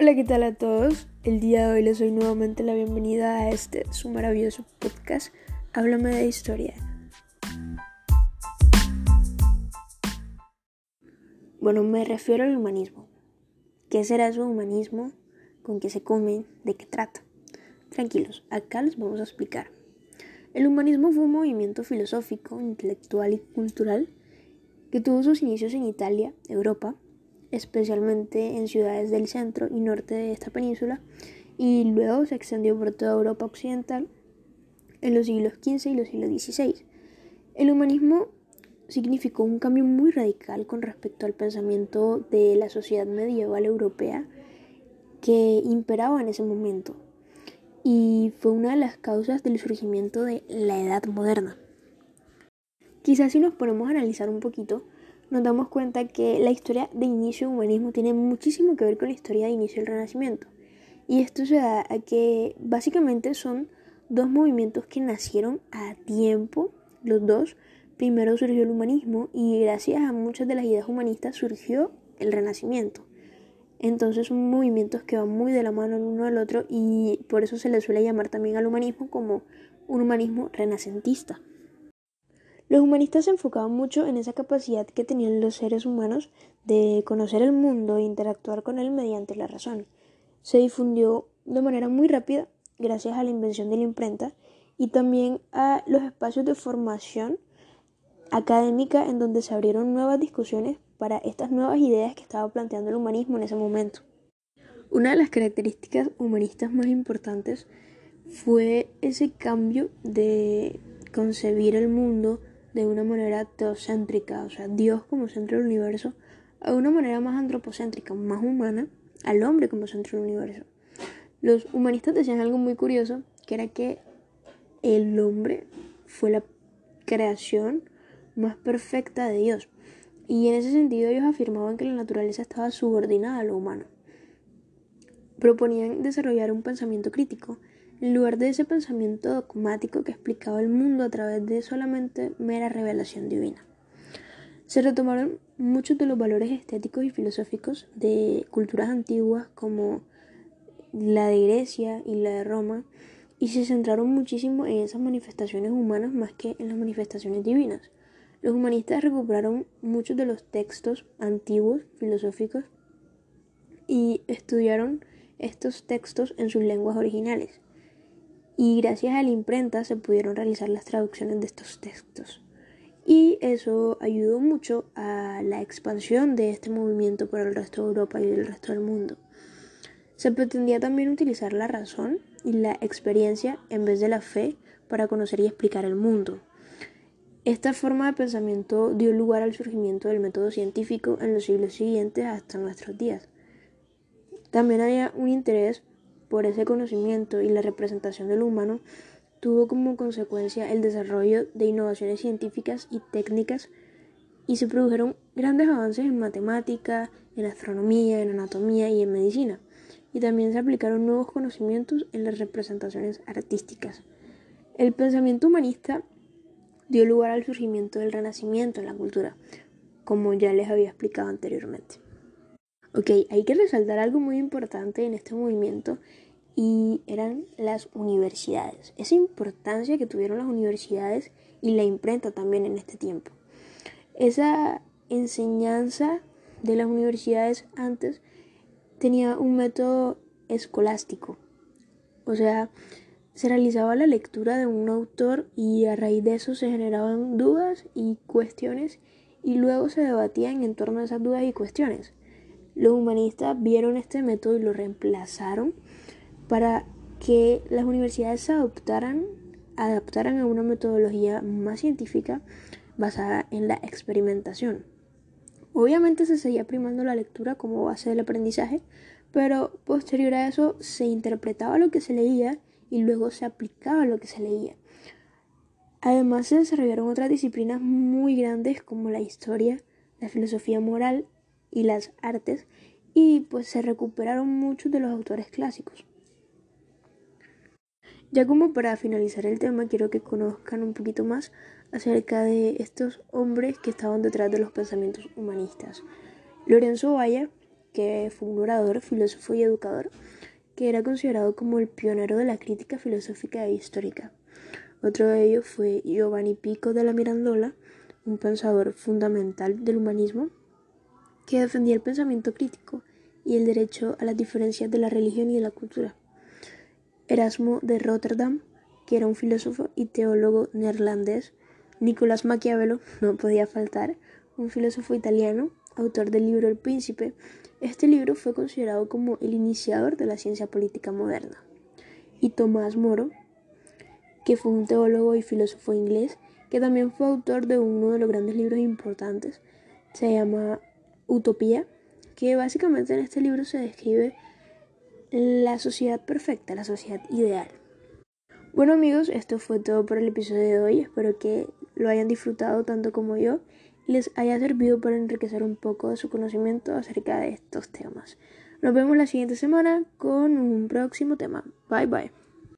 Hola, ¿qué tal a todos? El día de hoy les doy nuevamente la bienvenida a este su maravilloso podcast. Háblame de historia. Bueno, me refiero al humanismo. ¿Qué será su humanismo? ¿Con qué se come? ¿De qué trata? Tranquilos, acá les vamos a explicar. El humanismo fue un movimiento filosófico, intelectual y cultural que tuvo sus inicios en Italia, Europa, especialmente en ciudades del centro y norte de esta península, y luego se extendió por toda Europa occidental en los siglos XV y los siglos XVI. El humanismo significó un cambio muy radical con respecto al pensamiento de la sociedad medieval europea que imperaba en ese momento y fue una de las causas del surgimiento de la Edad Moderna. Quizás si nos ponemos a analizar un poquito, nos damos cuenta que la historia de inicio del humanismo tiene muchísimo que ver con la historia de inicio del Renacimiento. Y esto se da a que básicamente son dos movimientos que nacieron a tiempo, los dos. Primero surgió el humanismo y gracias a muchas de las ideas humanistas surgió el Renacimiento. Entonces son movimientos que van muy de la mano el uno del otro y por eso se le suele llamar también al humanismo como un humanismo renacentista. Los humanistas se enfocaban mucho en esa capacidad que tenían los seres humanos de conocer el mundo e interactuar con él mediante la razón. Se difundió de manera muy rápida gracias a la invención de la imprenta y también a los espacios de formación académica en donde se abrieron nuevas discusiones para estas nuevas ideas que estaba planteando el humanismo en ese momento. Una de las características humanistas más importantes fue ese cambio de concebir el mundo de una manera teocéntrica, o sea, Dios como centro del universo, a una manera más antropocéntrica, más humana, al hombre como centro del universo. Los humanistas decían algo muy curioso, que era que el hombre fue la creación más perfecta de Dios. Y en ese sentido ellos afirmaban que la naturaleza estaba subordinada a lo humano. Proponían desarrollar un pensamiento crítico en lugar de ese pensamiento dogmático que explicaba el mundo a través de solamente mera revelación divina. Se retomaron muchos de los valores estéticos y filosóficos de culturas antiguas como la de Grecia y la de Roma y se centraron muchísimo en esas manifestaciones humanas más que en las manifestaciones divinas. Los humanistas recuperaron muchos de los textos antiguos filosóficos y estudiaron estos textos en sus lenguas originales y gracias a la imprenta se pudieron realizar las traducciones de estos textos. Y eso ayudó mucho a la expansión de este movimiento por el resto de Europa y del resto del mundo. Se pretendía también utilizar la razón y la experiencia en vez de la fe para conocer y explicar el mundo. Esta forma de pensamiento dio lugar al surgimiento del método científico en los siglos siguientes hasta nuestros días. También había un interés por ese conocimiento y la representación del humano, tuvo como consecuencia el desarrollo de innovaciones científicas y técnicas y se produjeron grandes avances en matemática, en astronomía, en anatomía y en medicina. Y también se aplicaron nuevos conocimientos en las representaciones artísticas. El pensamiento humanista dio lugar al surgimiento del renacimiento en la cultura, como ya les había explicado anteriormente. Ok, hay que resaltar algo muy importante en este movimiento y eran las universidades. Esa importancia que tuvieron las universidades y la imprenta también en este tiempo. Esa enseñanza de las universidades antes tenía un método escolástico. O sea, se realizaba la lectura de un autor y a raíz de eso se generaban dudas y cuestiones y luego se debatían en torno a esas dudas y cuestiones. Los humanistas vieron este método y lo reemplazaron para que las universidades se adoptaran, adaptaran a una metodología más científica basada en la experimentación. Obviamente se seguía primando la lectura como base del aprendizaje, pero posterior a eso se interpretaba lo que se leía y luego se aplicaba lo que se leía. Además se desarrollaron otras disciplinas muy grandes como la historia, la filosofía moral y las artes y pues se recuperaron muchos de los autores clásicos. Ya como para finalizar el tema quiero que conozcan un poquito más acerca de estos hombres que estaban detrás de los pensamientos humanistas. Lorenzo Valla que fue un orador, filósofo y educador, que era considerado como el pionero de la crítica filosófica e histórica. Otro de ellos fue Giovanni Pico de la Mirandola, un pensador fundamental del humanismo, que defendía el pensamiento crítico y el derecho a las diferencias de la religión y de la cultura. Erasmo de Rotterdam, que era un filósofo y teólogo neerlandés, Nicolás Maquiavelo, no podía faltar, un filósofo italiano, autor del libro El Príncipe. Este libro fue considerado como el iniciador de la ciencia política moderna. Y Tomás Moro, que fue un teólogo y filósofo inglés, que también fue autor de uno de los grandes libros importantes, se llama Utopía, que básicamente en este libro se describe la sociedad perfecta, la sociedad ideal. Bueno amigos, esto fue todo por el episodio de hoy. Espero que lo hayan disfrutado tanto como yo y les haya servido para enriquecer un poco de su conocimiento acerca de estos temas. Nos vemos la siguiente semana con un próximo tema. Bye bye.